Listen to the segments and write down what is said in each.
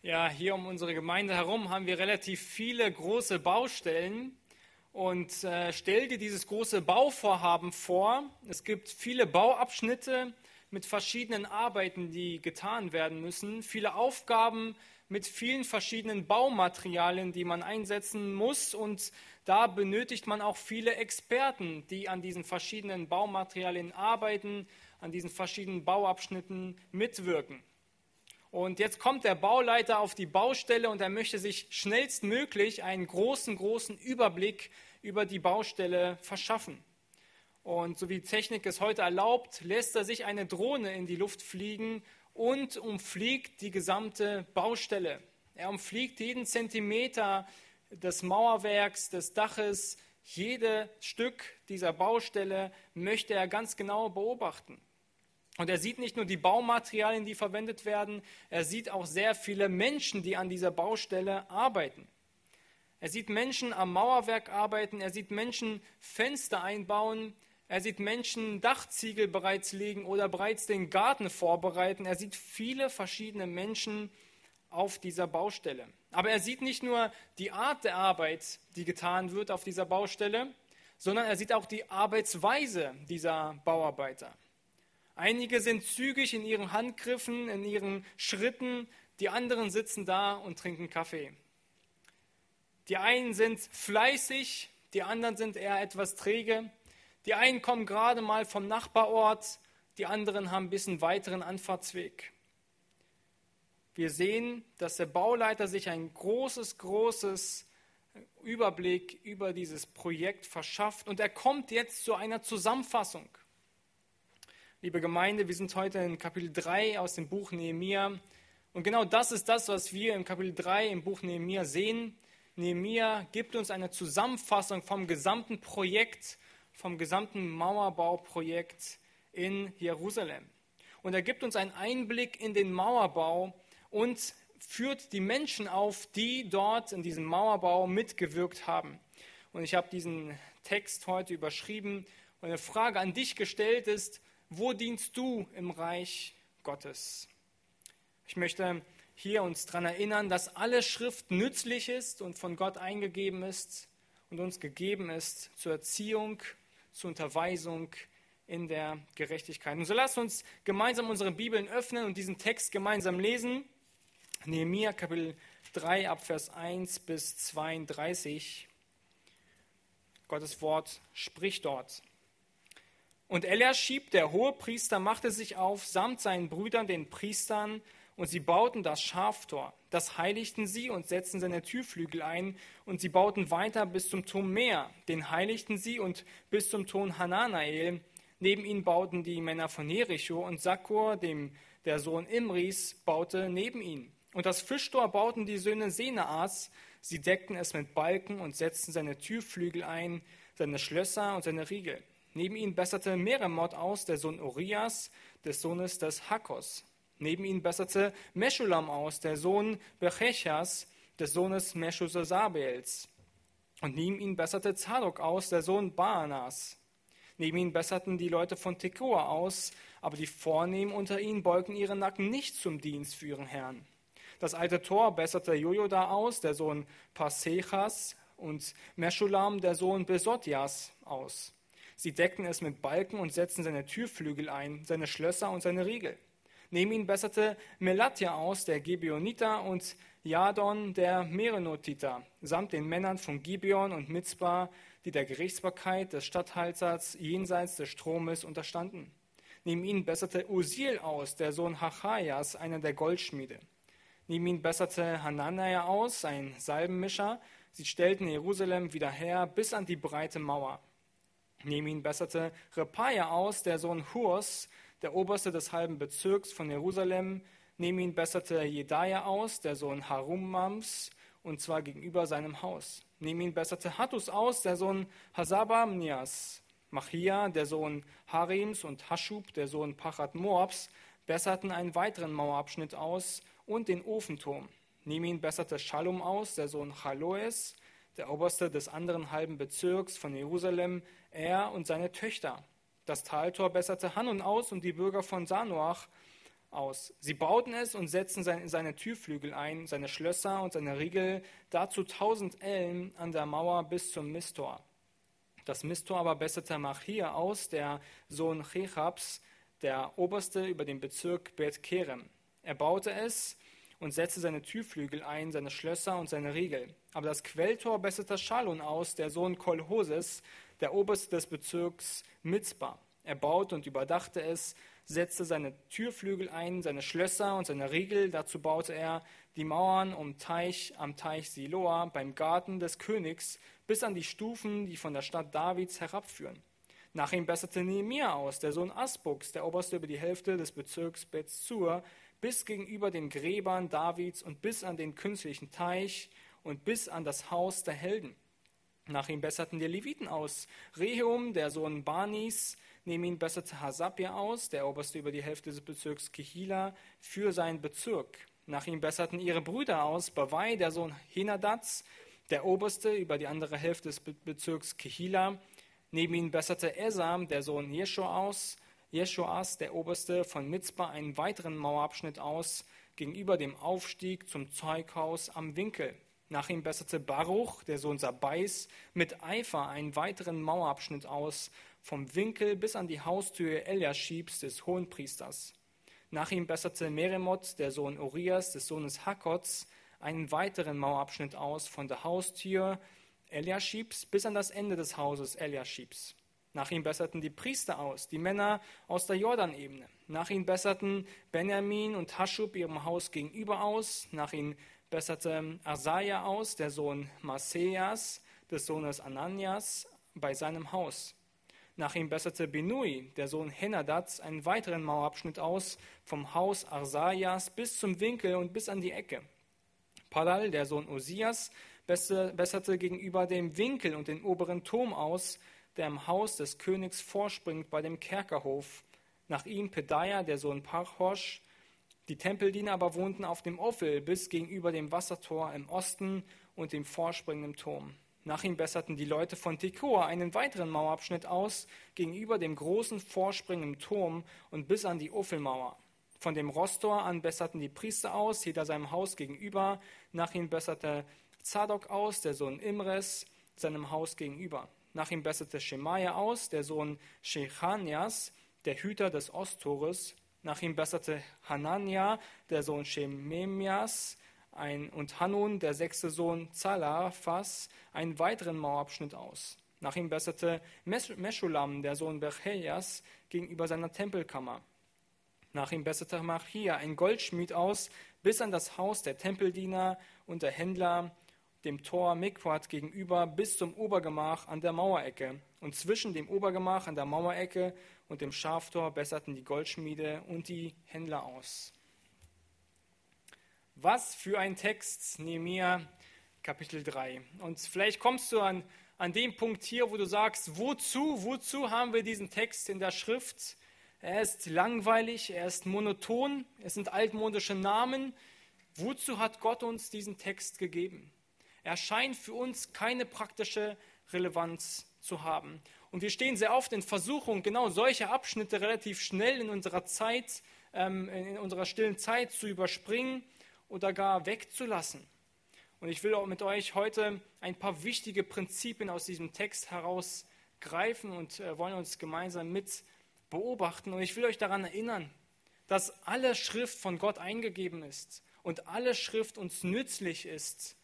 Ja, hier um unsere Gemeinde herum haben wir relativ viele große Baustellen. Und äh, stell dir dieses große Bauvorhaben vor. Es gibt viele Bauabschnitte mit verschiedenen Arbeiten, die getan werden müssen. Viele Aufgaben mit vielen verschiedenen Baumaterialien, die man einsetzen muss. Und da benötigt man auch viele Experten, die an diesen verschiedenen Baumaterialien arbeiten, an diesen verschiedenen Bauabschnitten mitwirken. Und jetzt kommt der Bauleiter auf die Baustelle und er möchte sich schnellstmöglich einen großen, großen Überblick über die Baustelle verschaffen. Und so wie Technik es heute erlaubt, lässt er sich eine Drohne in die Luft fliegen und umfliegt die gesamte Baustelle. Er umfliegt jeden Zentimeter des Mauerwerks, des Daches, jedes Stück dieser Baustelle möchte er ganz genau beobachten. Und er sieht nicht nur die Baumaterialien, die verwendet werden, er sieht auch sehr viele Menschen, die an dieser Baustelle arbeiten. Er sieht Menschen am Mauerwerk arbeiten, er sieht Menschen Fenster einbauen, er sieht Menschen Dachziegel bereits legen oder bereits den Garten vorbereiten. Er sieht viele verschiedene Menschen auf dieser Baustelle. Aber er sieht nicht nur die Art der Arbeit, die getan wird auf dieser Baustelle, sondern er sieht auch die Arbeitsweise dieser Bauarbeiter. Einige sind zügig in ihren Handgriffen, in ihren Schritten, die anderen sitzen da und trinken Kaffee. Die einen sind fleißig, die anderen sind eher etwas träge. Die einen kommen gerade mal vom Nachbarort, die anderen haben ein bisschen weiteren Anfahrtsweg. Wir sehen, dass der Bauleiter sich ein großes, großes Überblick über dieses Projekt verschafft und er kommt jetzt zu einer Zusammenfassung. Liebe Gemeinde, wir sind heute in Kapitel 3 aus dem Buch Nehemia. Und genau das ist das, was wir im Kapitel 3 im Buch Nehemia sehen. Nehemia gibt uns eine Zusammenfassung vom gesamten Projekt, vom gesamten Mauerbauprojekt in Jerusalem. Und er gibt uns einen Einblick in den Mauerbau und führt die Menschen auf, die dort in diesem Mauerbau mitgewirkt haben. Und ich habe diesen Text heute überschrieben und eine Frage an dich gestellt ist, wo dienst du im Reich Gottes? Ich möchte hier uns daran erinnern, dass alle Schrift nützlich ist und von Gott eingegeben ist und uns gegeben ist zur Erziehung, zur Unterweisung in der Gerechtigkeit. Und so lasst uns gemeinsam unsere Bibeln öffnen und diesen Text gemeinsam lesen. Nehemiah Kapitel 3 ab Vers 1 bis 32. Gottes Wort spricht dort. Und Eliaschib, der Hohepriester, machte sich auf, samt seinen Brüdern, den Priestern, und sie bauten das Schaftor. Das heiligten sie und setzten seine Türflügel ein. Und sie bauten weiter bis zum Turm Meer. Den heiligten sie und bis zum Turm Hananael. Neben ihnen bauten die Männer von Jericho und Sakkur, dem, der Sohn Imris, baute neben ihnen. Und das Fischtor bauten die Söhne Senaas. Sie deckten es mit Balken und setzten seine Türflügel ein, seine Schlösser und seine Riegel. Neben ihnen besserte Meremot aus, der Sohn Urias, des Sohnes des Hakos. Neben ihnen besserte Meschulam aus, der Sohn Bechechas, des Sohnes Meshusasabels. Und neben ihnen besserte Zadok aus, der Sohn Baanas. Neben ihnen besserten die Leute von Tekoa aus, aber die Vornehmen unter ihnen beugten ihre Nacken nicht zum Dienst für ihren Herrn. Das alte Tor besserte Jojoda aus, der Sohn Pasechas, und Meschulam, der Sohn Besotjas, aus. Sie deckten es mit Balken und setzten seine Türflügel ein, seine Schlösser und seine Riegel. Neben ihn besserte Melatja aus, der Gibeoniter, und Jadon, der Merenotiter, samt den Männern von Gibeon und Mitzbah, die der Gerichtsbarkeit des Statthalters jenseits des Stromes unterstanden. Neben ihnen besserte Usil aus, der Sohn Hachajas, einer der Goldschmiede. Neben ihnen besserte Hanania aus, ein Salbenmischer. Sie stellten Jerusalem wieder her bis an die breite Mauer. Neben ihn besserte Repaia aus, der Sohn Hurs, der Oberste des halben Bezirks von Jerusalem. Neben ihn besserte Jedaja aus, der Sohn Harummams, und zwar gegenüber seinem Haus. Neben ihn besserte Hattus aus, der Sohn Hasabamnias. Machia, der Sohn Harims, und Haschub, der Sohn Pachat Moabs, besserten einen weiteren Mauerabschnitt aus und den Ofenturm. Neben ihn besserte Shalom aus, der Sohn Chaloes, der Oberste des anderen halben Bezirks von Jerusalem, er und seine Töchter. Das Taltor besserte Hanun aus und die Bürger von Sanoach, aus. Sie bauten es und setzten seine, Türflügel ein, seine Schlösser und seine Riegel, dazu tausend Ellen an der Mauer bis zum Mistor. Das Mistor aber besserte Machia aus, der Sohn Chechabs, der Oberste über den Bezirk Bet Kerem. Er baute es und setzte seine Türflügel ein, seine Schlösser und seine Riegel. Aber das Quelltor besserte Schalun aus, der Sohn Kolhoses, der Oberste des Bezirks Mitzbah. Er baute und überdachte es, setzte seine Türflügel ein, seine Schlösser und seine Riegel. Dazu baute er die Mauern um Teich am Teich Siloa beim Garten des Königs bis an die Stufen, die von der Stadt Davids herabführen. Nach ihm besserte Nehemiah aus, der Sohn Asbuks, der Oberste über die Hälfte des Bezirks Betzur, bis gegenüber den Gräbern Davids und bis an den künstlichen Teich und bis an das Haus der Helden. Nach ihm besserten die Leviten aus. Rehum, der Sohn Banis, neben ihm besserte Hasabia aus, der Oberste über die Hälfte des Bezirks Kehila, für seinen Bezirk. Nach ihm besserten ihre Brüder aus. Bawai, der Sohn Henadats, der Oberste über die andere Hälfte des Bezirks Kehila. Neben ihm besserte Esam, der Sohn Jeschua aus. Jeschuas, der Oberste von Mitzbah, einen weiteren Mauerabschnitt aus, gegenüber dem Aufstieg zum Zeughaus am Winkel. Nach ihm besserte Baruch, der Sohn Sabais, mit Eifer einen weiteren Mauerabschnitt aus, vom Winkel bis an die Haustür Eliaschibs des Hohenpriesters. Nach ihm besserte Meremot, der Sohn Urias, des Sohnes Hakots, einen weiteren Mauerabschnitt aus, von der Haustür Eliaschibs bis an das Ende des Hauses Eliaschibs. Nach ihm besserten die Priester aus, die Männer aus der Jordanebene. Nach ihm besserten Benjamin und Haschub ihrem Haus gegenüber aus. Nach ihm besserte Asaja aus, der Sohn Maseas, des Sohnes Ananias, bei seinem Haus. Nach ihm besserte Benui, der Sohn Henadats, einen weiteren Mauerabschnitt aus, vom Haus Arsaias bis zum Winkel und bis an die Ecke. Palal, der Sohn Osias, besserte gegenüber dem Winkel und den oberen Turm aus, der im Haus des Königs vorspringt bei dem Kerkerhof. Nach ihm Pedaia, der Sohn Parchosch. Die Tempeldiener aber wohnten auf dem Offel bis gegenüber dem Wassertor im Osten und dem vorspringenden Turm. Nach ihm besserten die Leute von Tekoa einen weiteren Mauerabschnitt aus, gegenüber dem großen vorspringenden Turm und bis an die Offelmauer. Von dem Rostor an besserten die Priester aus, jeder seinem Haus gegenüber. Nach ihm besserte Zadok aus, der Sohn Imres, seinem Haus gegenüber. Nach ihm besserte Schemaja aus, der Sohn Shechanias, der Hüter des Osttores. Nach ihm besserte Hanania, der Sohn Shememias, ein, und Hanun, der sechste Sohn Zalafas, einen weiteren Mauerabschnitt aus. Nach ihm besserte Meschulam, der Sohn Berchelias, gegenüber seiner Tempelkammer. Nach ihm besserte Machia, ein Goldschmied, aus, bis an das Haus der Tempeldiener und der Händler, dem Tor Mikwat gegenüber bis zum Obergemach an der Mauerecke. Und zwischen dem Obergemach an der Mauerecke und dem Schaftor besserten die Goldschmiede und die Händler aus. Was für ein Text, Nehemiah Kapitel 3. Und vielleicht kommst du an, an dem Punkt hier, wo du sagst, wozu, wozu haben wir diesen Text in der Schrift? Er ist langweilig, er ist monoton, es sind altmodische Namen. Wozu hat Gott uns diesen Text gegeben? Er scheint für uns keine praktische Relevanz zu haben. Und wir stehen sehr oft in Versuchung, genau solche Abschnitte relativ schnell in unserer Zeit, ähm, in unserer stillen Zeit zu überspringen oder gar wegzulassen. Und ich will auch mit euch heute ein paar wichtige Prinzipien aus diesem Text herausgreifen und äh, wollen uns gemeinsam mit beobachten. Und ich will euch daran erinnern, dass alle Schrift von Gott eingegeben ist und alle Schrift uns nützlich ist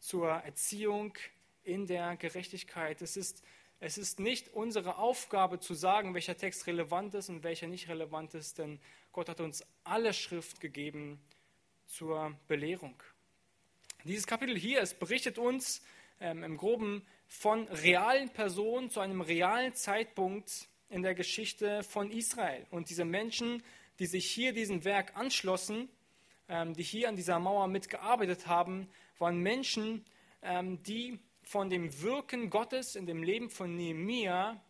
zur Erziehung in der Gerechtigkeit. Es ist, es ist nicht unsere Aufgabe zu sagen, welcher Text relevant ist und welcher nicht relevant ist, denn Gott hat uns alle Schrift gegeben zur Belehrung. Dieses Kapitel hier, es berichtet uns ähm, im groben von realen Personen zu einem realen Zeitpunkt in der Geschichte von Israel. Und diese Menschen, die sich hier diesem Werk anschlossen, ähm, die hier an dieser Mauer mitgearbeitet haben, waren Menschen, ähm, die von dem Wirken Gottes in dem Leben von Nehemia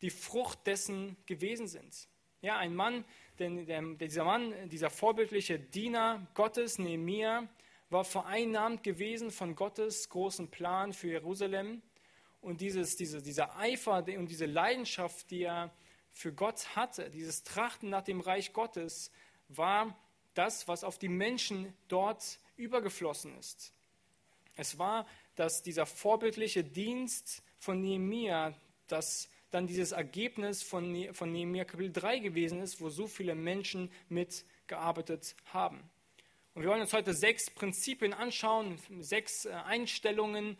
die Frucht dessen gewesen sind. Ja, ein Mann, denn dieser Mann, dieser vorbildliche Diener Gottes, Nehemia, war vereinnahmt gewesen von Gottes großen Plan für Jerusalem. Und dieses, diese, dieser Eifer und diese Leidenschaft, die er für Gott hatte, dieses Trachten nach dem Reich Gottes, war das, was auf die Menschen dort übergeflossen ist. Es war, dass dieser vorbildliche Dienst von Nehemia, dass dann dieses Ergebnis von, ne-, von Nehemia Kapitel 3 gewesen ist, wo so viele Menschen mitgearbeitet haben. Und wir wollen uns heute sechs Prinzipien anschauen, sechs äh, Einstellungen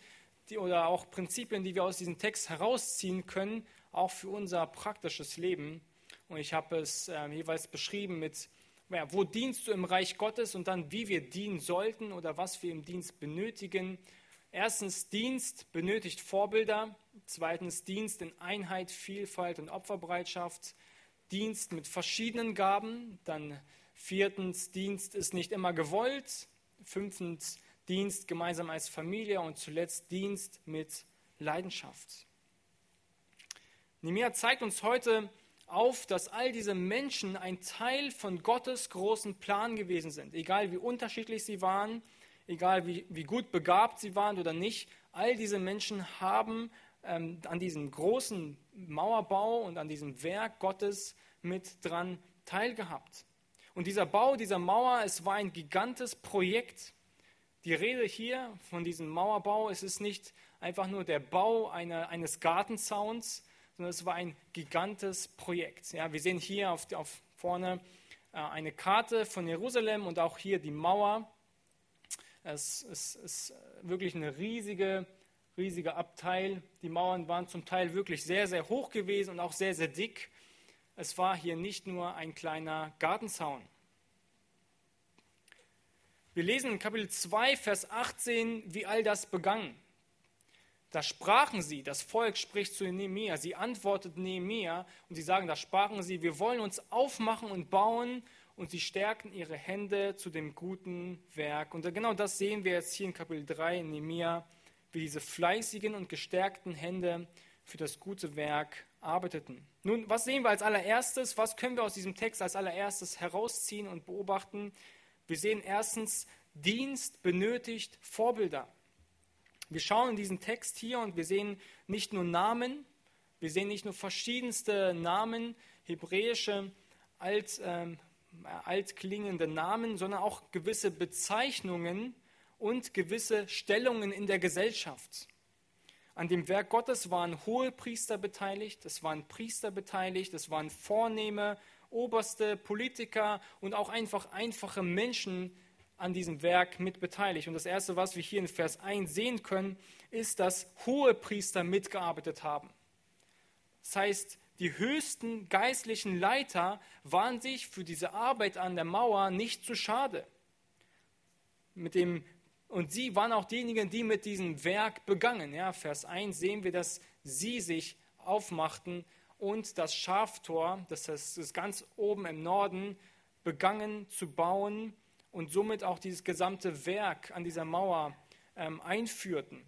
die, oder auch Prinzipien, die wir aus diesem Text herausziehen können, auch für unser praktisches Leben. Und ich habe es äh, jeweils beschrieben mit, ja, wo dienst du im Reich Gottes und dann, wie wir dienen sollten oder was wir im Dienst benötigen. Erstens, Dienst benötigt Vorbilder. Zweitens, Dienst in Einheit, Vielfalt und Opferbereitschaft. Dienst mit verschiedenen Gaben. Dann viertens, Dienst ist nicht immer gewollt. Fünftens, Dienst gemeinsam als Familie. Und zuletzt, Dienst mit Leidenschaft. Nehemiah zeigt uns heute, auf, dass all diese Menschen ein Teil von Gottes großen Plan gewesen sind. Egal wie unterschiedlich sie waren, egal wie, wie gut begabt sie waren oder nicht, all diese Menschen haben ähm, an diesem großen Mauerbau und an diesem Werk Gottes mit dran teilgehabt. Und dieser Bau dieser Mauer, es war ein gigantes Projekt. Die Rede hier von diesem Mauerbau, es ist nicht einfach nur der Bau einer, eines Gartenzauns, sondern es war ein gigantes Projekt. Ja, wir sehen hier auf, auf vorne äh, eine Karte von Jerusalem und auch hier die Mauer. Es, es ist wirklich eine riesige, riesige Abteil. Die Mauern waren zum Teil wirklich sehr, sehr hoch gewesen und auch sehr, sehr dick. Es war hier nicht nur ein kleiner Gartenzaun. Wir lesen in Kapitel 2, Vers 18, wie all das begann. Da sprachen sie, das Volk spricht zu Nehemia, sie antwortet Nehemia und sie sagen, da sprachen sie, wir wollen uns aufmachen und bauen und sie stärken ihre Hände zu dem guten Werk. Und genau das sehen wir jetzt hier in Kapitel 3 in Nehemia, wie diese fleißigen und gestärkten Hände für das gute Werk arbeiteten. Nun, was sehen wir als allererstes? Was können wir aus diesem Text als allererstes herausziehen und beobachten? Wir sehen erstens, Dienst benötigt Vorbilder. Wir schauen in diesen Text hier und wir sehen nicht nur Namen, wir sehen nicht nur verschiedenste Namen, hebräische, alt, äh, altklingende Namen, sondern auch gewisse Bezeichnungen und gewisse Stellungen in der Gesellschaft. An dem Werk Gottes waren hohe Priester beteiligt, es waren Priester beteiligt, es waren vornehme, oberste Politiker und auch einfach einfache Menschen, an diesem Werk mit beteiligt. Und das Erste, was wir hier in Vers 1 sehen können, ist, dass hohe Priester mitgearbeitet haben. Das heißt, die höchsten geistlichen Leiter waren sich für diese Arbeit an der Mauer nicht zu schade. Mit dem, und sie waren auch diejenigen, die mit diesem Werk begangen. Ja, Vers 1 sehen wir, dass sie sich aufmachten und das Schaftor, das ist ganz oben im Norden, begangen zu bauen und somit auch dieses gesamte Werk an dieser Mauer ähm, einführten.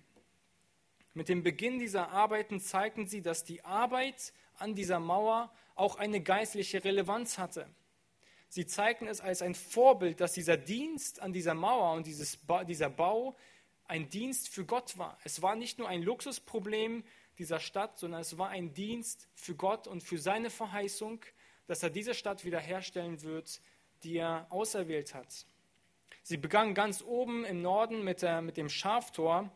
Mit dem Beginn dieser Arbeiten zeigten sie, dass die Arbeit an dieser Mauer auch eine geistliche Relevanz hatte. Sie zeigten es als ein Vorbild, dass dieser Dienst an dieser Mauer und dieses ba dieser Bau ein Dienst für Gott war. Es war nicht nur ein Luxusproblem dieser Stadt, sondern es war ein Dienst für Gott und für seine Verheißung, dass er diese Stadt wiederherstellen wird, die er auserwählt hat. Sie begann ganz oben im Norden mit, der, mit dem Schaftor.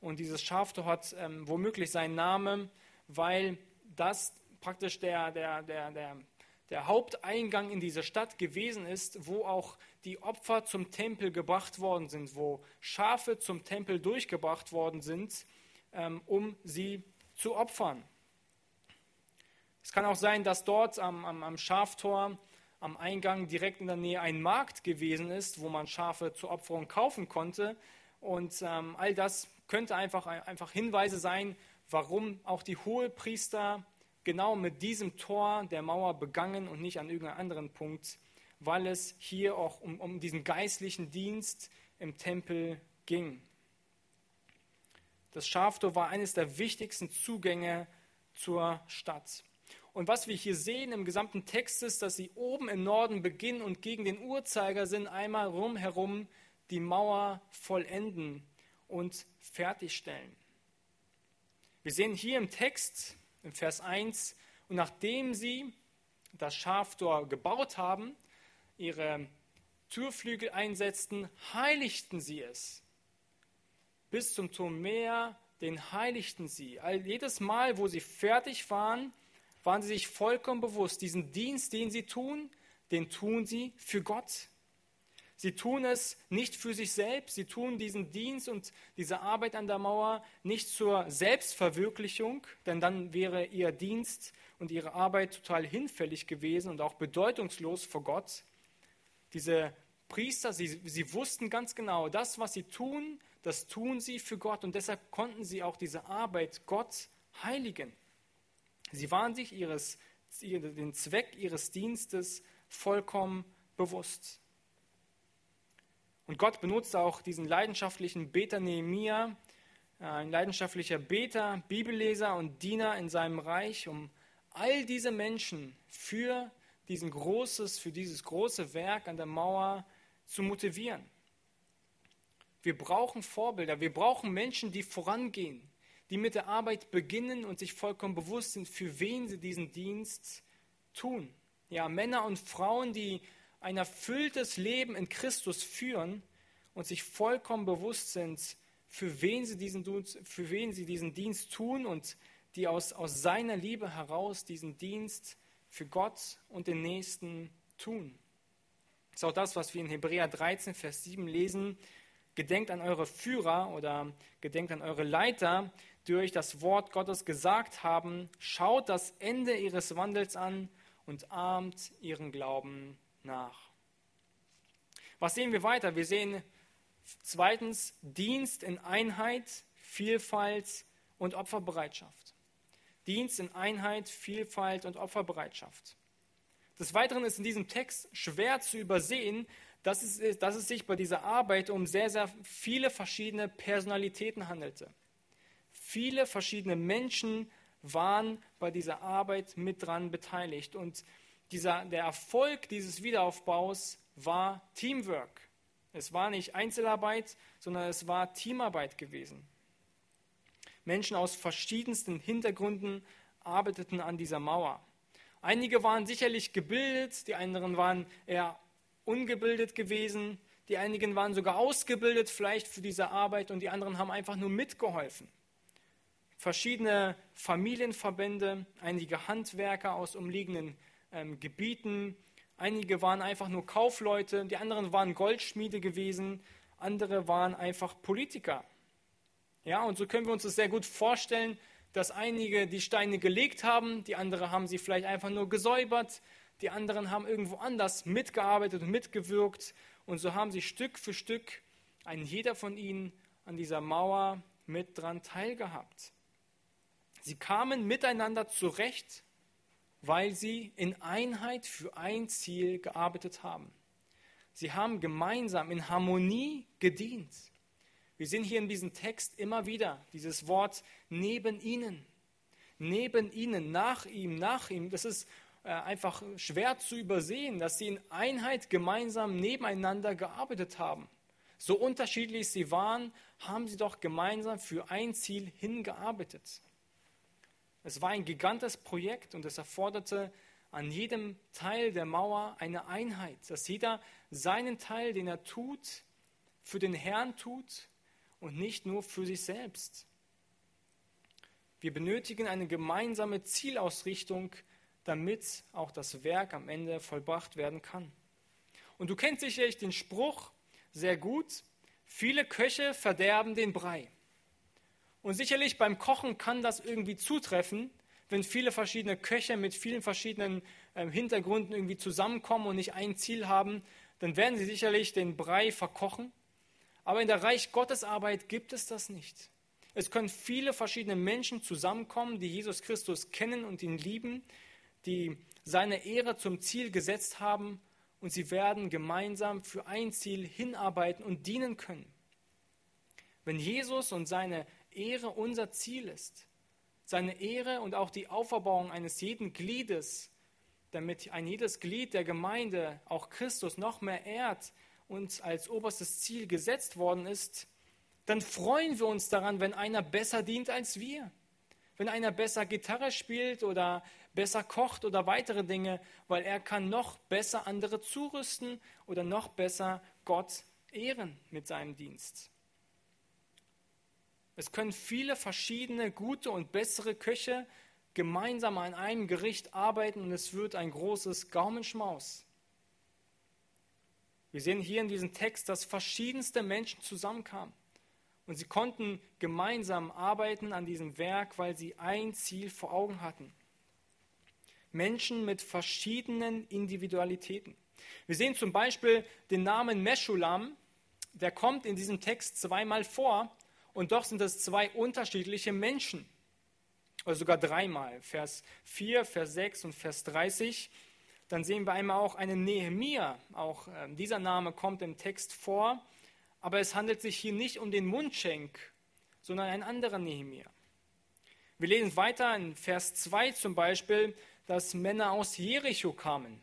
Und dieses Schaftor hat ähm, womöglich seinen Namen, weil das praktisch der, der, der, der, der Haupteingang in diese Stadt gewesen ist, wo auch die Opfer zum Tempel gebracht worden sind, wo Schafe zum Tempel durchgebracht worden sind, ähm, um sie zu opfern. Es kann auch sein, dass dort am, am, am Schaftor am Eingang direkt in der Nähe ein Markt gewesen ist, wo man Schafe zur Opferung kaufen konnte. Und ähm, all das könnte einfach, einfach Hinweise sein, warum auch die Hohepriester genau mit diesem Tor der Mauer begangen und nicht an irgendeinem anderen Punkt, weil es hier auch um, um diesen geistlichen Dienst im Tempel ging. Das Schaftor war eines der wichtigsten Zugänge zur Stadt. Und was wir hier sehen im gesamten Text ist, dass sie oben im Norden beginnen und gegen den Uhrzeigersinn einmal rumherum die Mauer vollenden und fertigstellen. Wir sehen hier im Text, im Vers 1, und nachdem sie das Schaftor gebaut haben, ihre Türflügel einsetzten, heiligten sie es. Bis zum Turm Meer, den heiligten sie. All, jedes Mal, wo sie fertig waren, waren sie sich vollkommen bewusst, diesen Dienst, den sie tun, den tun sie für Gott. Sie tun es nicht für sich selbst, sie tun diesen Dienst und diese Arbeit an der Mauer nicht zur Selbstverwirklichung, denn dann wäre ihr Dienst und ihre Arbeit total hinfällig gewesen und auch bedeutungslos vor Gott. Diese Priester, sie, sie wussten ganz genau, das, was sie tun, das tun sie für Gott und deshalb konnten sie auch diese Arbeit Gott heiligen. Sie waren sich ihres, den Zweck ihres Dienstes vollkommen bewusst. Und Gott benutzt auch diesen leidenschaftlichen Beter Nehemia, äh, ein leidenschaftlicher Beter, Bibelleser und Diener in seinem Reich, um all diese Menschen für, diesen großes, für dieses große Werk an der Mauer zu motivieren. Wir brauchen Vorbilder, wir brauchen Menschen, die vorangehen, die mit der Arbeit beginnen und sich vollkommen bewusst sind, für wen sie diesen Dienst tun. Ja, Männer und Frauen, die ein erfülltes Leben in Christus führen und sich vollkommen bewusst sind, für wen sie diesen, für wen sie diesen Dienst tun und die aus, aus seiner Liebe heraus diesen Dienst für Gott und den Nächsten tun. Das ist auch das, was wir in Hebräer 13, Vers 7 lesen. Gedenkt an eure Führer oder gedenkt an eure Leiter, die euch das Wort Gottes gesagt haben. Schaut das Ende ihres Wandels an und ahmt ihren Glauben nach. Was sehen wir weiter? Wir sehen zweitens Dienst in Einheit, Vielfalt und Opferbereitschaft. Dienst in Einheit, Vielfalt und Opferbereitschaft. Des Weiteren ist in diesem Text schwer zu übersehen, dass es, dass es sich bei dieser Arbeit um sehr, sehr viele verschiedene Personalitäten handelte. Viele verschiedene Menschen waren bei dieser Arbeit mit dran beteiligt. Und dieser, der Erfolg dieses Wiederaufbaus war Teamwork. Es war nicht Einzelarbeit, sondern es war Teamarbeit gewesen. Menschen aus verschiedensten Hintergründen arbeiteten an dieser Mauer. Einige waren sicherlich gebildet, die anderen waren eher ungebildet gewesen, die einigen waren sogar ausgebildet vielleicht für diese Arbeit und die anderen haben einfach nur mitgeholfen. Verschiedene Familienverbände, einige Handwerker aus umliegenden ähm, Gebieten. Einige waren einfach nur Kaufleute, die anderen waren Goldschmiede gewesen, andere waren einfach Politiker. Ja, und so können wir uns das sehr gut vorstellen, dass einige die Steine gelegt haben, die anderen haben sie vielleicht einfach nur gesäubert, die anderen haben irgendwo anders mitgearbeitet und mitgewirkt und so haben sie Stück für Stück ein jeder von ihnen an dieser Mauer mit dran teilgehabt. Sie kamen miteinander zurecht weil sie in Einheit für ein Ziel gearbeitet haben. Sie haben gemeinsam in Harmonie gedient. Wir sehen hier in diesem Text immer wieder dieses Wort neben ihnen. Neben ihnen, nach ihm, nach ihm. Das ist äh, einfach schwer zu übersehen, dass sie in Einheit gemeinsam nebeneinander gearbeitet haben. So unterschiedlich sie waren, haben sie doch gemeinsam für ein Ziel hingearbeitet. Es war ein gigantes Projekt und es erforderte an jedem Teil der Mauer eine Einheit, dass jeder seinen Teil, den er tut, für den Herrn tut und nicht nur für sich selbst. Wir benötigen eine gemeinsame Zielausrichtung, damit auch das Werk am Ende vollbracht werden kann. Und du kennst sicherlich den Spruch sehr gut, viele Köche verderben den Brei. Und sicherlich beim Kochen kann das irgendwie zutreffen, wenn viele verschiedene Köche mit vielen verschiedenen äh, Hintergründen irgendwie zusammenkommen und nicht ein Ziel haben, dann werden sie sicherlich den Brei verkochen. Aber in der Reich Gottes Arbeit gibt es das nicht. Es können viele verschiedene Menschen zusammenkommen, die Jesus Christus kennen und ihn lieben, die seine Ehre zum Ziel gesetzt haben und sie werden gemeinsam für ein Ziel hinarbeiten und dienen können. Wenn Jesus und seine Ehre unser Ziel ist. Seine Ehre und auch die Auferbauung eines jeden Gliedes, damit ein jedes Glied der Gemeinde auch Christus noch mehr ehrt und als oberstes Ziel gesetzt worden ist, dann freuen wir uns daran, wenn einer besser dient als wir. Wenn einer besser Gitarre spielt oder besser kocht oder weitere Dinge, weil er kann noch besser andere zurüsten oder noch besser Gott ehren mit seinem Dienst. Es können viele verschiedene gute und bessere Köche gemeinsam an einem Gericht arbeiten und es wird ein großes Gaumenschmaus. Wir sehen hier in diesem Text, dass verschiedenste Menschen zusammenkamen und sie konnten gemeinsam arbeiten an diesem Werk, weil sie ein Ziel vor Augen hatten. Menschen mit verschiedenen Individualitäten. Wir sehen zum Beispiel den Namen Meschulam, der kommt in diesem Text zweimal vor und doch sind es zwei unterschiedliche Menschen. Oder sogar dreimal. Vers 4, Vers 6 und Vers 30. Dann sehen wir einmal auch einen Nehemia. Auch äh, dieser Name kommt im Text vor. Aber es handelt sich hier nicht um den Mundschenk, sondern einen anderen Nehemia. Wir lesen weiter in Vers 2 zum Beispiel, dass Männer aus Jericho kamen.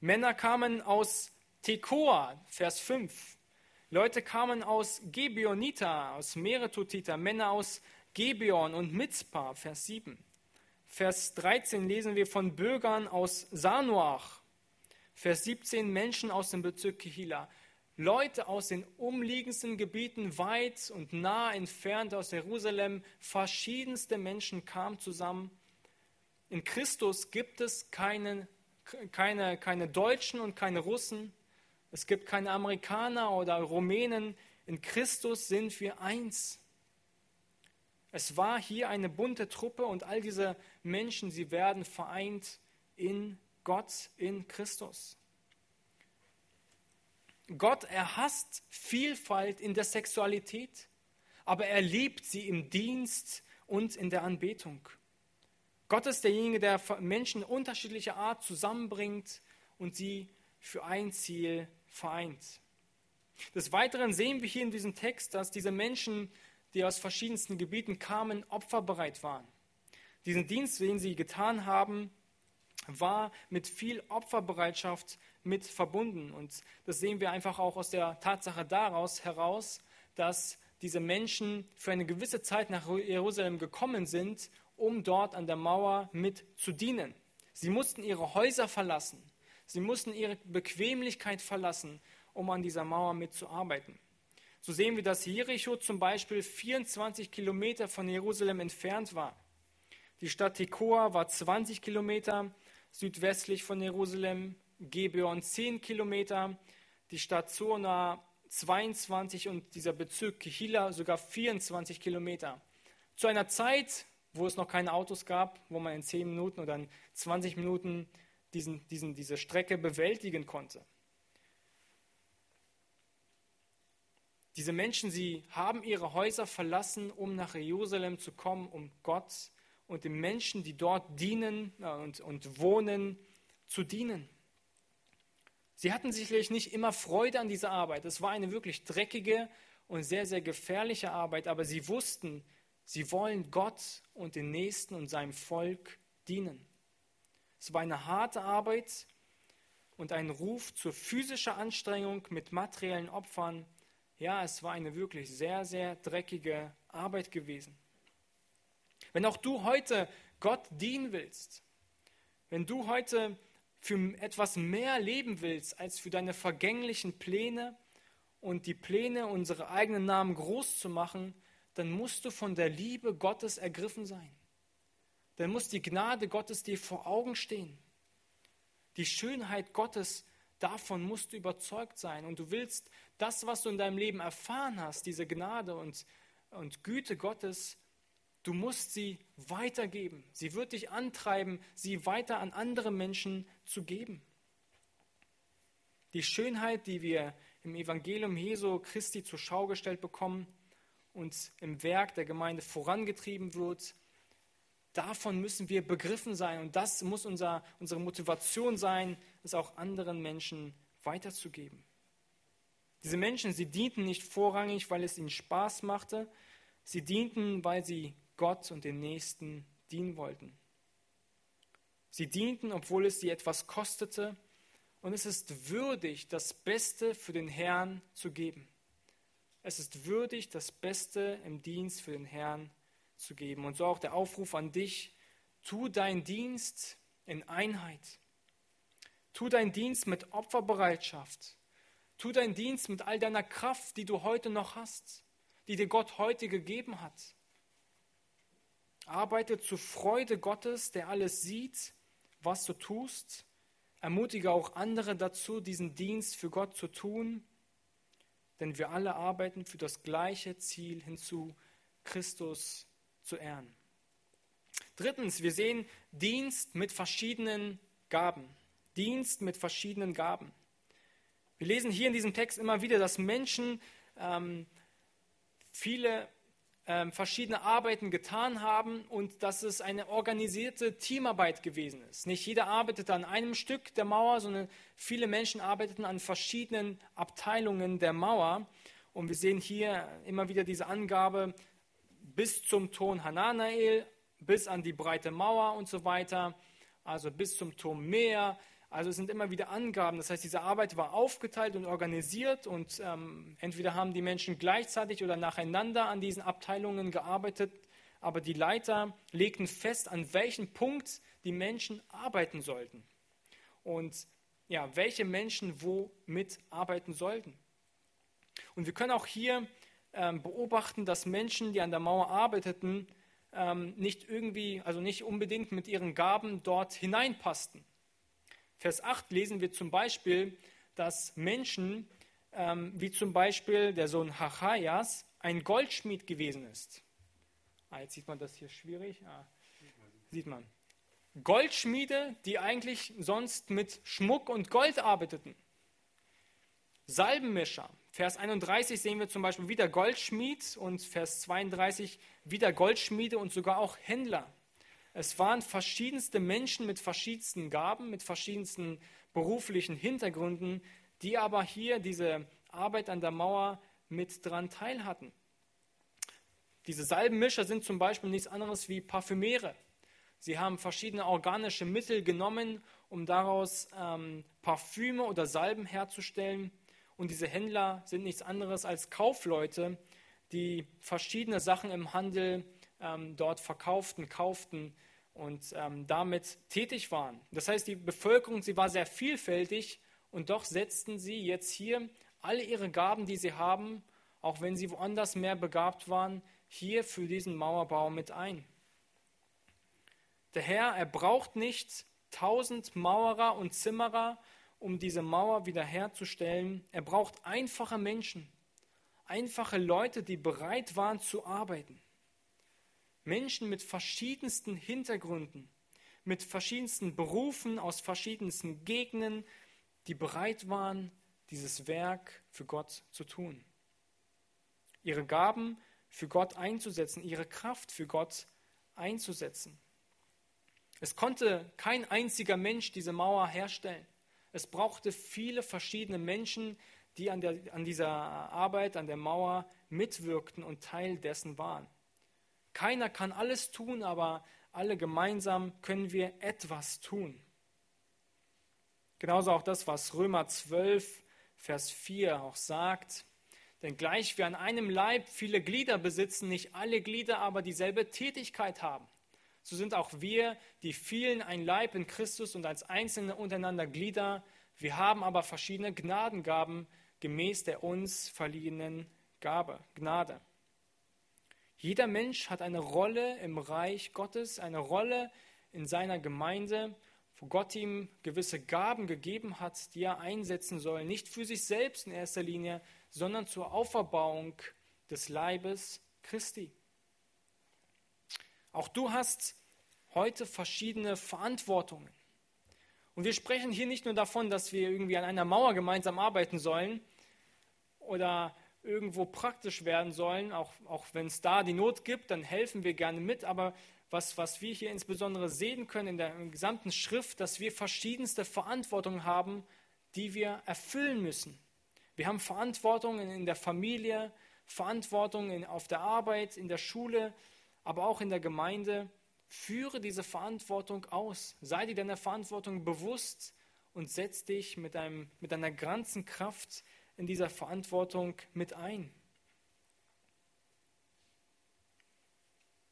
Männer kamen aus Tekoa, Vers 5. Leute kamen aus Gebionita, aus Meretotita, Männer aus Gebeon und Mitzpah, Vers 7. Vers 13 lesen wir von Bürgern aus Sanuach. Vers 17 Menschen aus dem Bezirk Kehila. Leute aus den umliegendsten Gebieten weit und nah entfernt aus Jerusalem, verschiedenste Menschen kamen zusammen. In Christus gibt es keine, keine, keine Deutschen und keine Russen. Es gibt keine Amerikaner oder Rumänen. In Christus sind wir eins. Es war hier eine bunte Truppe und all diese Menschen, sie werden vereint in Gott, in Christus. Gott, er hasst Vielfalt in der Sexualität, aber er liebt sie im Dienst und in der Anbetung. Gott ist derjenige, der Menschen unterschiedlicher Art zusammenbringt und sie für ein Ziel vereint. Des Weiteren sehen wir hier in diesem Text, dass diese Menschen die aus verschiedensten Gebieten kamen, opferbereit waren. Diesen Dienst, den sie getan haben, war mit viel Opferbereitschaft mit verbunden. Und das sehen wir einfach auch aus der Tatsache daraus heraus, dass diese Menschen für eine gewisse Zeit nach Jerusalem gekommen sind, um dort an der Mauer mit zu dienen. Sie mussten ihre Häuser verlassen. Sie mussten ihre Bequemlichkeit verlassen, um an dieser Mauer mitzuarbeiten. So sehen wir, dass Jericho zum Beispiel 24 Kilometer von Jerusalem entfernt war. Die Stadt Tekoa war 20 Kilometer südwestlich von Jerusalem, Gebeon 10 Kilometer, die Stadt Zona 22 und dieser Bezirk Kehila sogar 24 Kilometer. Zu einer Zeit, wo es noch keine Autos gab, wo man in 10 Minuten oder in 20 Minuten diesen, diesen, diese Strecke bewältigen konnte. Diese Menschen, sie haben ihre Häuser verlassen, um nach Jerusalem zu kommen, um Gott und den Menschen, die dort dienen äh, und, und wohnen, zu dienen. Sie hatten sicherlich nicht immer Freude an dieser Arbeit. Es war eine wirklich dreckige und sehr, sehr gefährliche Arbeit, aber sie wussten, sie wollen Gott und den Nächsten und seinem Volk dienen. Es war eine harte Arbeit und ein Ruf zur physischen Anstrengung mit materiellen Opfern, ja, es war eine wirklich sehr, sehr dreckige Arbeit gewesen. Wenn auch du heute Gott dienen willst, wenn du heute für etwas mehr leben willst als für deine vergänglichen Pläne und die Pläne, unsere eigenen Namen groß zu machen, dann musst du von der Liebe Gottes ergriffen sein. Dann muss die Gnade Gottes dir vor Augen stehen. Die Schönheit Gottes Davon musst du überzeugt sein. Und du willst das, was du in deinem Leben erfahren hast, diese Gnade und, und Güte Gottes, du musst sie weitergeben. Sie wird dich antreiben, sie weiter an andere Menschen zu geben. Die Schönheit, die wir im Evangelium Jesu Christi zur Schau gestellt bekommen und im Werk der Gemeinde vorangetrieben wird, Davon müssen wir begriffen sein und das muss unser, unsere Motivation sein, es auch anderen Menschen weiterzugeben. Diese Menschen, sie dienten nicht vorrangig, weil es ihnen Spaß machte, sie dienten, weil sie Gott und den Nächsten dienen wollten. Sie dienten, obwohl es sie etwas kostete, und es ist würdig, das Beste für den Herrn zu geben. Es ist würdig, das Beste im Dienst für den Herrn zu geben. Und so auch der Aufruf an dich, Tu deinen Dienst in Einheit. Tu deinen Dienst mit Opferbereitschaft. Tu deinen Dienst mit all deiner Kraft, die du heute noch hast, die dir Gott heute gegeben hat. Arbeite zur Freude Gottes, der alles sieht, was du tust. Ermutige auch andere dazu, diesen Dienst für Gott zu tun, denn wir alle arbeiten für das gleiche Ziel hinzu, Christus zu ehren. Drittens, wir sehen Dienst mit verschiedenen Gaben. Dienst mit verschiedenen Gaben. Wir lesen hier in diesem Text immer wieder, dass Menschen ähm, viele ähm, verschiedene Arbeiten getan haben und dass es eine organisierte Teamarbeit gewesen ist. Nicht jeder arbeitete an einem Stück der Mauer, sondern viele Menschen arbeiteten an verschiedenen Abteilungen der Mauer. Und wir sehen hier immer wieder diese Angabe bis zum Ton Hananael, bis an die breite Mauer und so weiter, also bis zum Turm Meer, also es sind immer wieder Angaben. Das heißt, diese Arbeit war aufgeteilt und organisiert und ähm, entweder haben die Menschen gleichzeitig oder nacheinander an diesen Abteilungen gearbeitet, aber die Leiter legten fest, an welchem Punkt die Menschen arbeiten sollten und ja, welche Menschen wo mitarbeiten sollten. Und wir können auch hier beobachten, dass Menschen, die an der Mauer arbeiteten, ähm, nicht irgendwie, also nicht unbedingt mit ihren Gaben dort hineinpassten. Vers 8 lesen wir zum Beispiel, dass Menschen, ähm, wie zum Beispiel der Sohn Hachaias, ein Goldschmied gewesen ist. Ah, jetzt sieht man das hier schwierig. Ah, sieht man. Goldschmiede, die eigentlich sonst mit Schmuck und Gold arbeiteten. Salbenmischer. Vers 31 sehen wir zum Beispiel wieder Goldschmied und Vers 32 wieder Goldschmiede und sogar auch Händler. Es waren verschiedenste Menschen mit verschiedensten Gaben, mit verschiedensten beruflichen Hintergründen, die aber hier diese Arbeit an der Mauer mit dran teilhatten. Diese Salbenmischer sind zum Beispiel nichts anderes wie Parfümeere. Sie haben verschiedene organische Mittel genommen, um daraus ähm, Parfüme oder Salben herzustellen. Und diese Händler sind nichts anderes als Kaufleute, die verschiedene Sachen im Handel ähm, dort verkauften, kauften und ähm, damit tätig waren. Das heißt, die Bevölkerung, sie war sehr vielfältig und doch setzten sie jetzt hier alle ihre Gaben, die sie haben, auch wenn sie woanders mehr begabt waren, hier für diesen Mauerbau mit ein. Der Herr, er braucht nicht tausend Mauerer und Zimmerer, um diese Mauer wiederherzustellen. Er braucht einfache Menschen, einfache Leute, die bereit waren zu arbeiten. Menschen mit verschiedensten Hintergründen, mit verschiedensten Berufen aus verschiedensten Gegenden, die bereit waren, dieses Werk für Gott zu tun. Ihre Gaben für Gott einzusetzen, ihre Kraft für Gott einzusetzen. Es konnte kein einziger Mensch diese Mauer herstellen. Es brauchte viele verschiedene Menschen, die an, der, an dieser Arbeit, an der Mauer mitwirkten und Teil dessen waren. Keiner kann alles tun, aber alle gemeinsam können wir etwas tun. Genauso auch das, was Römer 12, Vers 4 auch sagt. Denn gleich wir an einem Leib viele Glieder besitzen, nicht alle Glieder aber dieselbe Tätigkeit haben. So sind auch wir, die vielen, ein Leib in Christus und als Einzelne untereinander Glieder. Wir haben aber verschiedene Gnadengaben gemäß der uns verliehenen Gabe, Gnade. Jeder Mensch hat eine Rolle im Reich Gottes, eine Rolle in seiner Gemeinde, wo Gott ihm gewisse Gaben gegeben hat, die er einsetzen soll, nicht für sich selbst in erster Linie, sondern zur Auferbauung des Leibes Christi. Auch du hast heute verschiedene Verantwortungen. Und wir sprechen hier nicht nur davon, dass wir irgendwie an einer Mauer gemeinsam arbeiten sollen oder irgendwo praktisch werden sollen, auch, auch wenn es da die Not gibt, dann helfen wir gerne mit. Aber was, was wir hier insbesondere sehen können in der gesamten Schrift, dass wir verschiedenste Verantwortung haben, die wir erfüllen müssen. Wir haben Verantwortung in, in der Familie, Verantwortung in, auf der Arbeit, in der Schule, aber auch in der Gemeinde. Führe diese Verantwortung aus. Sei dir deiner Verantwortung bewusst und setz dich mit, einem, mit deiner ganzen Kraft in dieser Verantwortung mit ein.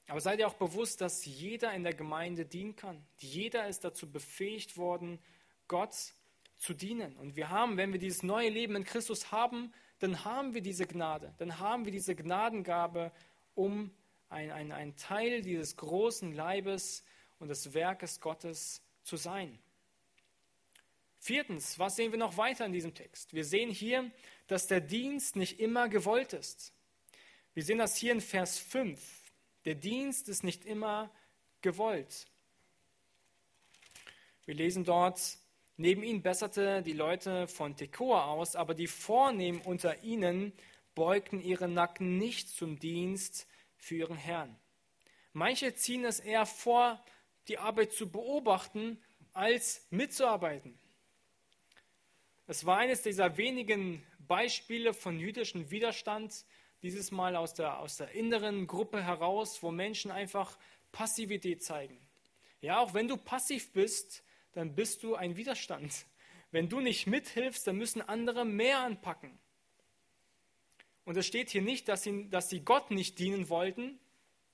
Aber seid ihr auch bewusst, dass jeder in der Gemeinde dienen kann. Jeder ist dazu befähigt worden, Gott zu dienen. Und wir haben, wenn wir dieses neue Leben in Christus haben, dann haben wir diese Gnade, dann haben wir diese Gnadengabe, um ein, ein, ein Teil dieses großen Leibes und des Werkes Gottes zu sein. Viertens, was sehen wir noch weiter in diesem Text? Wir sehen hier, dass der Dienst nicht immer gewollt ist. Wir sehen das hier in Vers 5. Der Dienst ist nicht immer gewollt. Wir lesen dort, neben ihnen besserte die Leute von Tekoa aus, aber die Vornehmen unter ihnen beugten ihre Nacken nicht zum Dienst für ihren Herrn. Manche ziehen es eher vor, die Arbeit zu beobachten, als mitzuarbeiten. Es war eines dieser wenigen Beispiele von jüdischem Widerstand, dieses Mal aus der, aus der inneren Gruppe heraus, wo Menschen einfach Passivität zeigen. Ja, auch wenn du passiv bist, dann bist du ein Widerstand. Wenn du nicht mithilfst, dann müssen andere mehr anpacken. Und es steht hier nicht, dass sie, dass sie Gott nicht dienen wollten,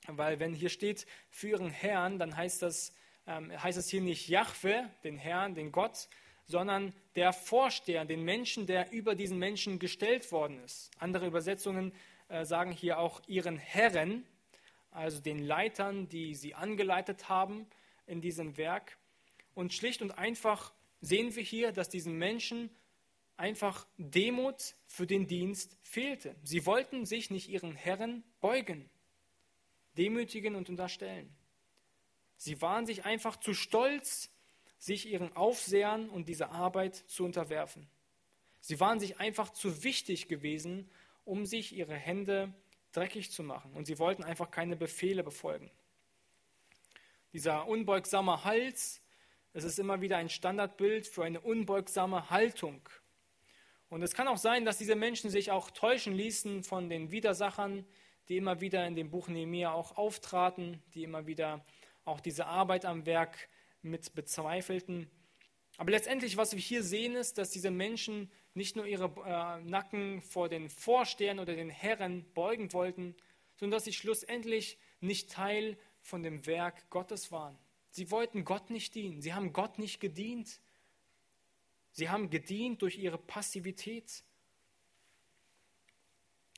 weil wenn hier steht für ihren Herrn, dann heißt das, ähm, heißt es hier nicht Jahwe, den Herrn, den Gott, sondern der Vorsteher, den Menschen, der über diesen Menschen gestellt worden ist. Andere Übersetzungen äh, sagen hier auch ihren Herren, also den Leitern, die sie angeleitet haben in diesem Werk. Und schlicht und einfach sehen wir hier, dass diesen Menschen einfach Demut für den Dienst fehlte. Sie wollten sich nicht ihren Herren beugen, demütigen und unterstellen. Sie waren sich einfach zu stolz, sich ihren Aufsehern und dieser Arbeit zu unterwerfen. Sie waren sich einfach zu wichtig gewesen, um sich ihre Hände dreckig zu machen. Und sie wollten einfach keine Befehle befolgen. Dieser unbeugsame Hals, es ist immer wieder ein Standardbild für eine unbeugsame Haltung. Und es kann auch sein, dass diese Menschen sich auch täuschen ließen von den Widersachern, die immer wieder in dem Buch Nehemiah auch auftraten, die immer wieder auch diese Arbeit am Werk mit bezweifelten. Aber letztendlich, was wir hier sehen, ist, dass diese Menschen nicht nur ihre äh, Nacken vor den Vorstehern oder den Herren beugen wollten, sondern dass sie schlussendlich nicht Teil von dem Werk Gottes waren. Sie wollten Gott nicht dienen. Sie haben Gott nicht gedient. Sie haben gedient durch ihre Passivität.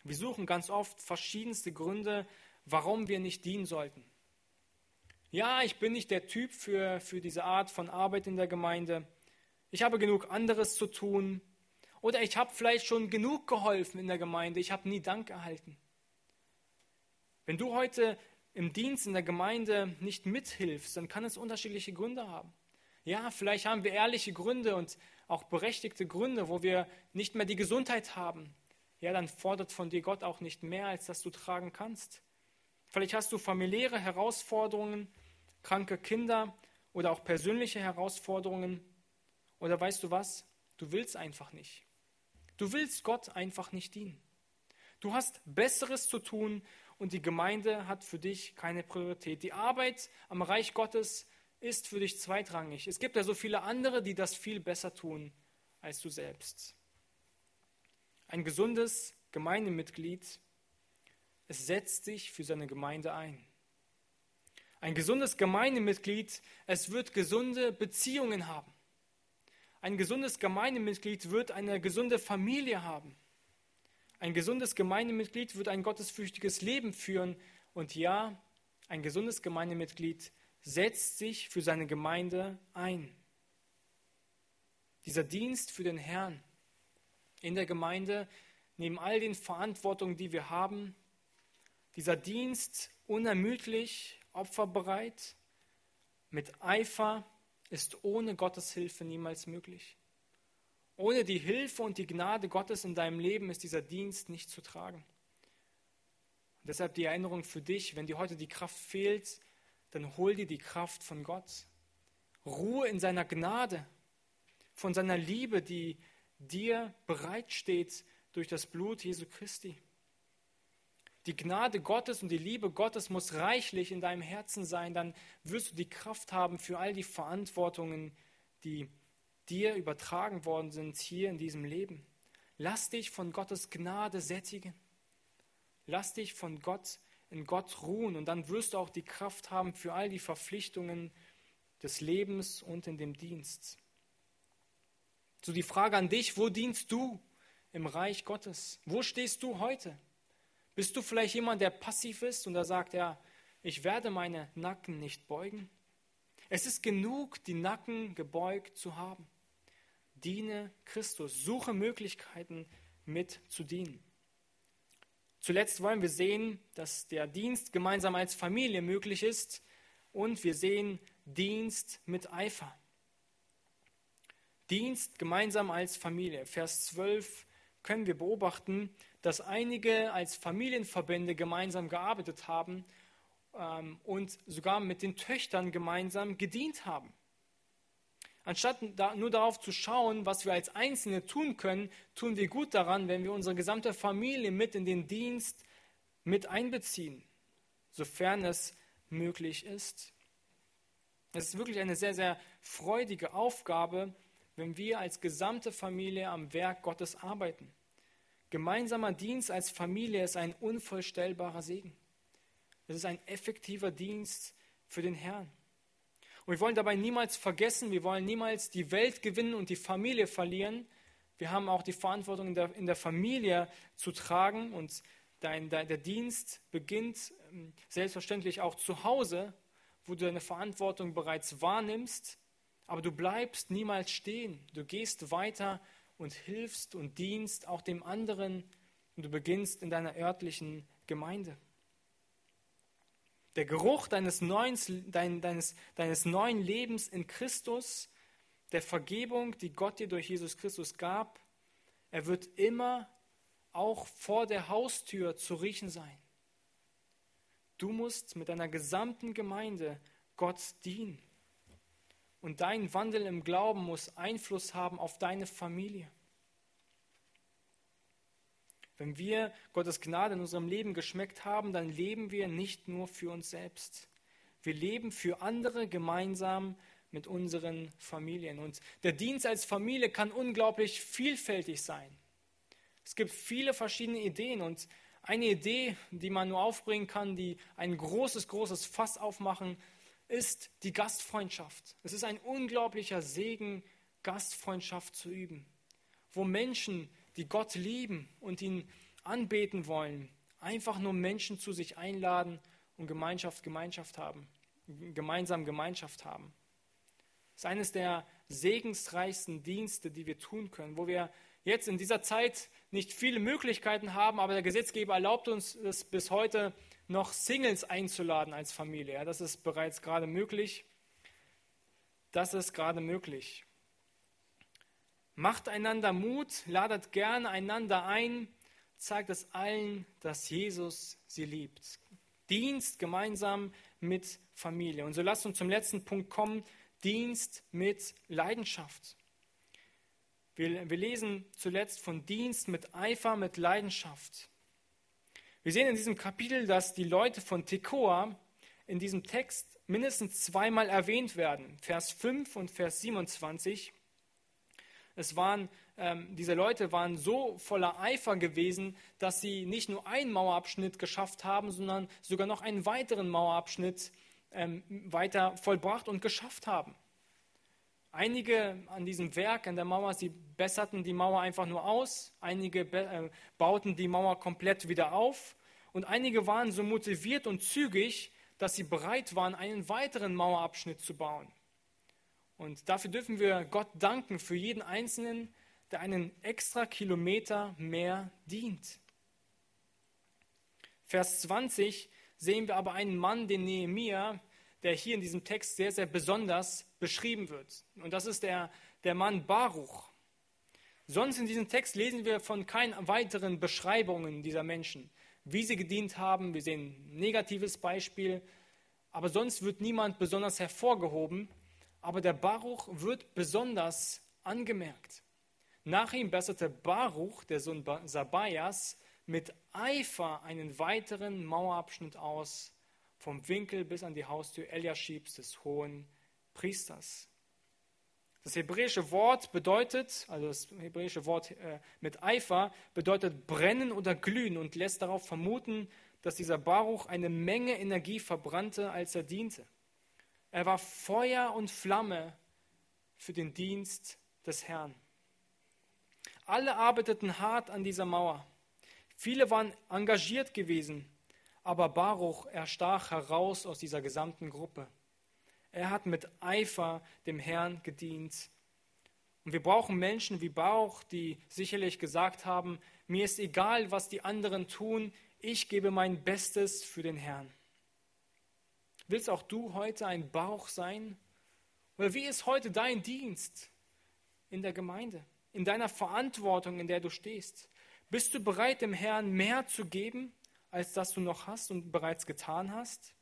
Wir suchen ganz oft verschiedenste Gründe, warum wir nicht dienen sollten. Ja, ich bin nicht der Typ für, für diese Art von Arbeit in der Gemeinde. Ich habe genug anderes zu tun. Oder ich habe vielleicht schon genug geholfen in der Gemeinde, ich habe nie Dank erhalten. Wenn du heute im Dienst in der Gemeinde nicht mithilfst, dann kann es unterschiedliche Gründe haben. Ja, vielleicht haben wir ehrliche Gründe und auch berechtigte Gründe, wo wir nicht mehr die Gesundheit haben. Ja, dann fordert von dir Gott auch nicht mehr, als dass du tragen kannst. Vielleicht hast du familiäre Herausforderungen, kranke Kinder oder auch persönliche Herausforderungen. Oder weißt du was? Du willst einfach nicht. Du willst Gott einfach nicht dienen. Du hast Besseres zu tun und die Gemeinde hat für dich keine Priorität. Die Arbeit am Reich Gottes ist für dich zweitrangig. Es gibt ja so viele andere, die das viel besser tun als du selbst. Ein gesundes Gemeindemitglied, es setzt sich für seine Gemeinde ein. Ein gesundes Gemeindemitglied, es wird gesunde Beziehungen haben. Ein gesundes Gemeindemitglied wird eine gesunde Familie haben. Ein gesundes Gemeindemitglied wird ein gottesfürchtiges Leben führen. Und ja, ein gesundes Gemeindemitglied setzt sich für seine Gemeinde ein. Dieser Dienst für den Herrn in der Gemeinde, neben all den Verantwortungen, die wir haben, dieser Dienst unermüdlich, opferbereit, mit Eifer, ist ohne Gottes Hilfe niemals möglich. Ohne die Hilfe und die Gnade Gottes in deinem Leben ist dieser Dienst nicht zu tragen. Und deshalb die Erinnerung für dich, wenn dir heute die Kraft fehlt, dann hol dir die Kraft von Gott. Ruhe in seiner Gnade, von seiner Liebe, die dir bereitsteht durch das Blut Jesu Christi. Die Gnade Gottes und die Liebe Gottes muss reichlich in deinem Herzen sein, dann wirst du die Kraft haben für all die Verantwortungen, die dir übertragen worden sind hier in diesem Leben. Lass dich von Gottes Gnade sättigen. Lass dich von Gott in Gott ruhen und dann wirst du auch die Kraft haben für all die Verpflichtungen des Lebens und in dem Dienst. So die Frage an dich, wo dienst du im Reich Gottes? Wo stehst du heute? Bist du vielleicht jemand, der passiv ist und der sagt, ja, ich werde meine Nacken nicht beugen? Es ist genug, die Nacken gebeugt zu haben. Diene Christus, suche Möglichkeiten mit zu dienen. Zuletzt wollen wir sehen, dass der Dienst gemeinsam als Familie möglich ist und wir sehen Dienst mit Eifer. Dienst gemeinsam als Familie. Vers 12 können wir beobachten, dass einige als Familienverbände gemeinsam gearbeitet haben ähm, und sogar mit den Töchtern gemeinsam gedient haben. Anstatt nur darauf zu schauen, was wir als Einzelne tun können, tun wir gut daran, wenn wir unsere gesamte Familie mit in den Dienst mit einbeziehen, sofern es möglich ist. Es ist wirklich eine sehr, sehr freudige Aufgabe, wenn wir als gesamte Familie am Werk Gottes arbeiten. Gemeinsamer Dienst als Familie ist ein unvorstellbarer Segen. Es ist ein effektiver Dienst für den Herrn. Und wir wollen dabei niemals vergessen, wir wollen niemals die Welt gewinnen und die Familie verlieren. Wir haben auch die Verantwortung in der, in der Familie zu tragen und dein, dein, der Dienst beginnt ähm, selbstverständlich auch zu Hause, wo du deine Verantwortung bereits wahrnimmst aber du bleibst niemals stehen. Du gehst weiter und hilfst und dienst auch dem anderen und du beginnst in deiner örtlichen Gemeinde. Der Geruch deines neuen, deines, deines neuen Lebens in Christus, der Vergebung, die Gott dir durch Jesus Christus gab, er wird immer auch vor der Haustür zu riechen sein. Du musst mit deiner gesamten Gemeinde Gott dienen. Und dein Wandel im Glauben muss Einfluss haben auf deine Familie. Wenn wir Gottes Gnade in unserem Leben geschmeckt haben, dann leben wir nicht nur für uns selbst. Wir leben für andere gemeinsam mit unseren Familien. Und der Dienst als Familie kann unglaublich vielfältig sein. Es gibt viele verschiedene Ideen und eine Idee, die man nur aufbringen kann, die ein großes, großes Fass aufmachen, ist die Gastfreundschaft. Es ist ein unglaublicher Segen, Gastfreundschaft zu üben, wo Menschen, die Gott lieben und ihn anbeten wollen, einfach nur Menschen zu sich einladen und Gemeinschaft, Gemeinschaft haben, gemeinsam Gemeinschaft haben. Das ist eines der segensreichsten Dienste, die wir tun können, wo wir jetzt in dieser Zeit nicht viele Möglichkeiten haben, aber der Gesetzgeber erlaubt uns es bis heute noch Singles einzuladen als Familie. Ja, das ist bereits gerade möglich. Das ist gerade möglich. Macht einander Mut, ladet gerne einander ein, zeigt es allen, dass Jesus sie liebt. Dienst gemeinsam mit Familie. Und so lasst uns zum letzten Punkt kommen, Dienst mit Leidenschaft. Wir, wir lesen zuletzt von Dienst mit Eifer, mit Leidenschaft. Wir sehen in diesem Kapitel, dass die Leute von Tekoa in diesem Text mindestens zweimal erwähnt werden. Vers 5 und Vers 27. Es waren, ähm, diese Leute waren so voller Eifer gewesen, dass sie nicht nur einen Mauerabschnitt geschafft haben, sondern sogar noch einen weiteren Mauerabschnitt ähm, weiter vollbracht und geschafft haben. Einige an diesem Werk, an der Mauer, sie besserten die Mauer einfach nur aus, einige äh, bauten die Mauer komplett wieder auf und einige waren so motiviert und zügig, dass sie bereit waren, einen weiteren Mauerabschnitt zu bauen. Und dafür dürfen wir Gott danken für jeden Einzelnen, der einen extra Kilometer mehr dient. Vers 20 sehen wir aber einen Mann, den Nehemia, der hier in diesem Text sehr, sehr besonders beschrieben wird. Und das ist der, der Mann Baruch. Sonst in diesem Text lesen wir von keinen weiteren Beschreibungen dieser Menschen, wie sie gedient haben. Wir sehen ein negatives Beispiel, aber sonst wird niemand besonders hervorgehoben. Aber der Baruch wird besonders angemerkt. Nach ihm besserte Baruch, der Sohn Sabayas, mit Eifer einen weiteren Mauerabschnitt aus, vom Winkel bis an die Haustür Eliaschibs des hohen Priesters. Das hebräische Wort bedeutet, also das hebräische Wort äh, mit Eifer, bedeutet brennen oder glühen und lässt darauf vermuten, dass dieser Baruch eine Menge Energie verbrannte, als er diente. Er war Feuer und Flamme für den Dienst des Herrn. Alle arbeiteten hart an dieser Mauer. Viele waren engagiert gewesen, aber Baruch erstach heraus aus dieser gesamten Gruppe. Er hat mit Eifer dem Herrn gedient. Und wir brauchen Menschen wie Baruch, die sicherlich gesagt haben, mir ist egal, was die anderen tun, ich gebe mein Bestes für den Herrn. Willst auch du heute ein Bauch sein? Oder wie ist heute dein Dienst in der Gemeinde, in deiner Verantwortung, in der du stehst? Bist du bereit, dem Herrn mehr zu geben, als das du noch hast und bereits getan hast?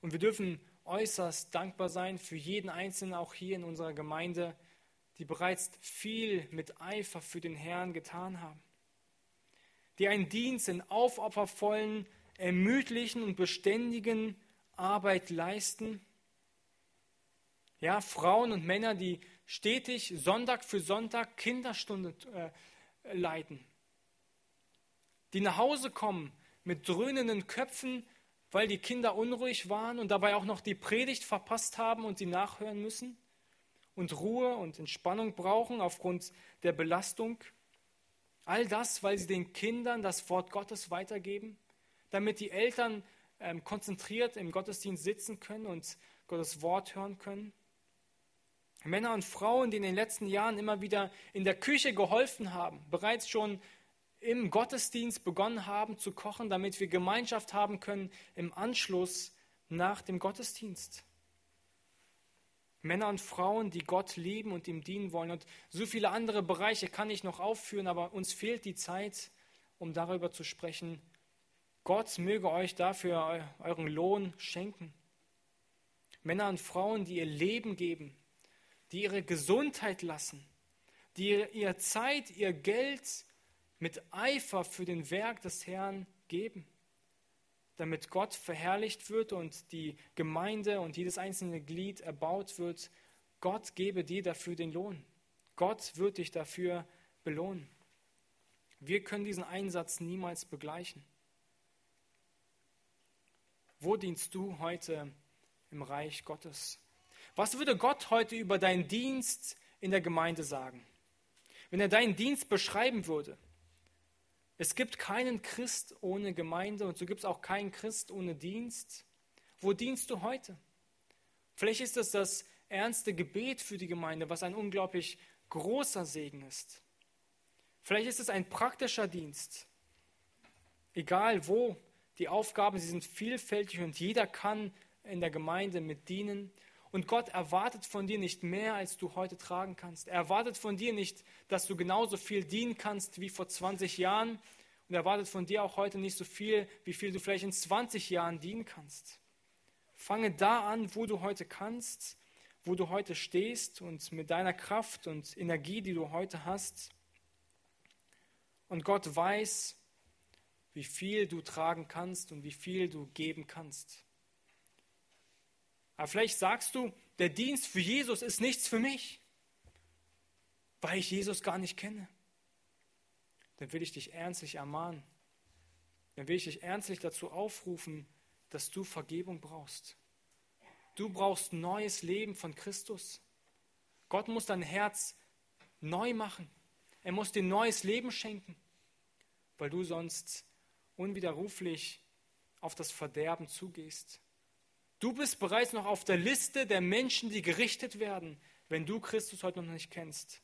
Und wir dürfen äußerst dankbar sein für jeden Einzelnen, auch hier in unserer Gemeinde, die bereits viel mit Eifer für den Herrn getan haben, die einen Dienst in aufopfervollen, ermüdlichen und beständigen Arbeit leisten. Ja, Frauen und Männer, die stetig Sonntag für Sonntag Kinderstunde äh, leiten, die nach Hause kommen mit dröhnenden Köpfen, weil die Kinder unruhig waren und dabei auch noch die Predigt verpasst haben und sie nachhören müssen und Ruhe und Entspannung brauchen aufgrund der Belastung. All das, weil sie den Kindern das Wort Gottes weitergeben, damit die Eltern ähm, konzentriert im Gottesdienst sitzen können und Gottes Wort hören können. Männer und Frauen, die in den letzten Jahren immer wieder in der Küche geholfen haben, bereits schon im Gottesdienst begonnen haben zu kochen, damit wir Gemeinschaft haben können im Anschluss nach dem Gottesdienst. Männer und Frauen, die Gott lieben und ihm dienen wollen. Und so viele andere Bereiche kann ich noch aufführen, aber uns fehlt die Zeit, um darüber zu sprechen. Gott möge euch dafür euren Lohn schenken. Männer und Frauen, die ihr Leben geben, die ihre Gesundheit lassen, die ihre Zeit, ihr Geld mit Eifer für den Werk des Herrn geben, damit Gott verherrlicht wird und die Gemeinde und jedes einzelne Glied erbaut wird. Gott gebe dir dafür den Lohn. Gott wird dich dafür belohnen. Wir können diesen Einsatz niemals begleichen. Wo dienst du heute im Reich Gottes? Was würde Gott heute über deinen Dienst in der Gemeinde sagen? Wenn er deinen Dienst beschreiben würde, es gibt keinen Christ ohne Gemeinde und so gibt es auch keinen Christ ohne Dienst. Wo dienst du heute? Vielleicht ist das das ernste Gebet für die Gemeinde, was ein unglaublich großer Segen ist. Vielleicht ist es ein praktischer Dienst. Egal wo, die Aufgaben, sie sind vielfältig und jeder kann in der Gemeinde mit dienen. Und Gott erwartet von dir nicht mehr, als du heute tragen kannst. Er erwartet von dir nicht, dass du genauso viel dienen kannst wie vor 20 Jahren. Und er erwartet von dir auch heute nicht so viel, wie viel du vielleicht in 20 Jahren dienen kannst. Fange da an, wo du heute kannst, wo du heute stehst und mit deiner Kraft und Energie, die du heute hast. Und Gott weiß, wie viel du tragen kannst und wie viel du geben kannst. Aber vielleicht sagst du, der Dienst für Jesus ist nichts für mich, weil ich Jesus gar nicht kenne. Dann will ich dich ernstlich ermahnen. Dann will ich dich ernstlich dazu aufrufen, dass du Vergebung brauchst. Du brauchst neues Leben von Christus. Gott muss dein Herz neu machen. Er muss dir neues Leben schenken, weil du sonst unwiderruflich auf das Verderben zugehst. Du bist bereits noch auf der Liste der Menschen, die gerichtet werden, wenn du Christus heute noch nicht kennst.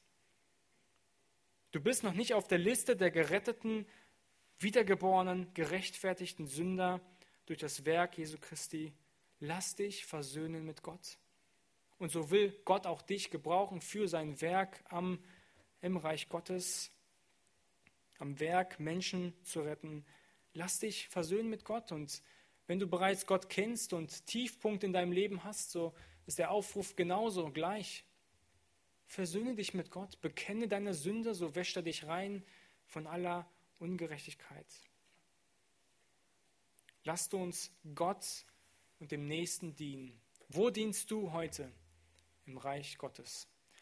Du bist noch nicht auf der Liste der geretteten, wiedergeborenen, gerechtfertigten Sünder durch das Werk Jesu Christi. Lass dich versöhnen mit Gott. Und so will Gott auch dich gebrauchen für sein Werk am, im Reich Gottes, am Werk, Menschen zu retten. Lass dich versöhnen mit Gott und wenn du bereits Gott kennst und Tiefpunkt in deinem Leben hast, so ist der Aufruf genauso gleich. Versöhne dich mit Gott, bekenne deine Sünde, so wäscht er dich rein von aller Ungerechtigkeit. Lasst uns Gott und dem Nächsten dienen. Wo dienst du heute im Reich Gottes.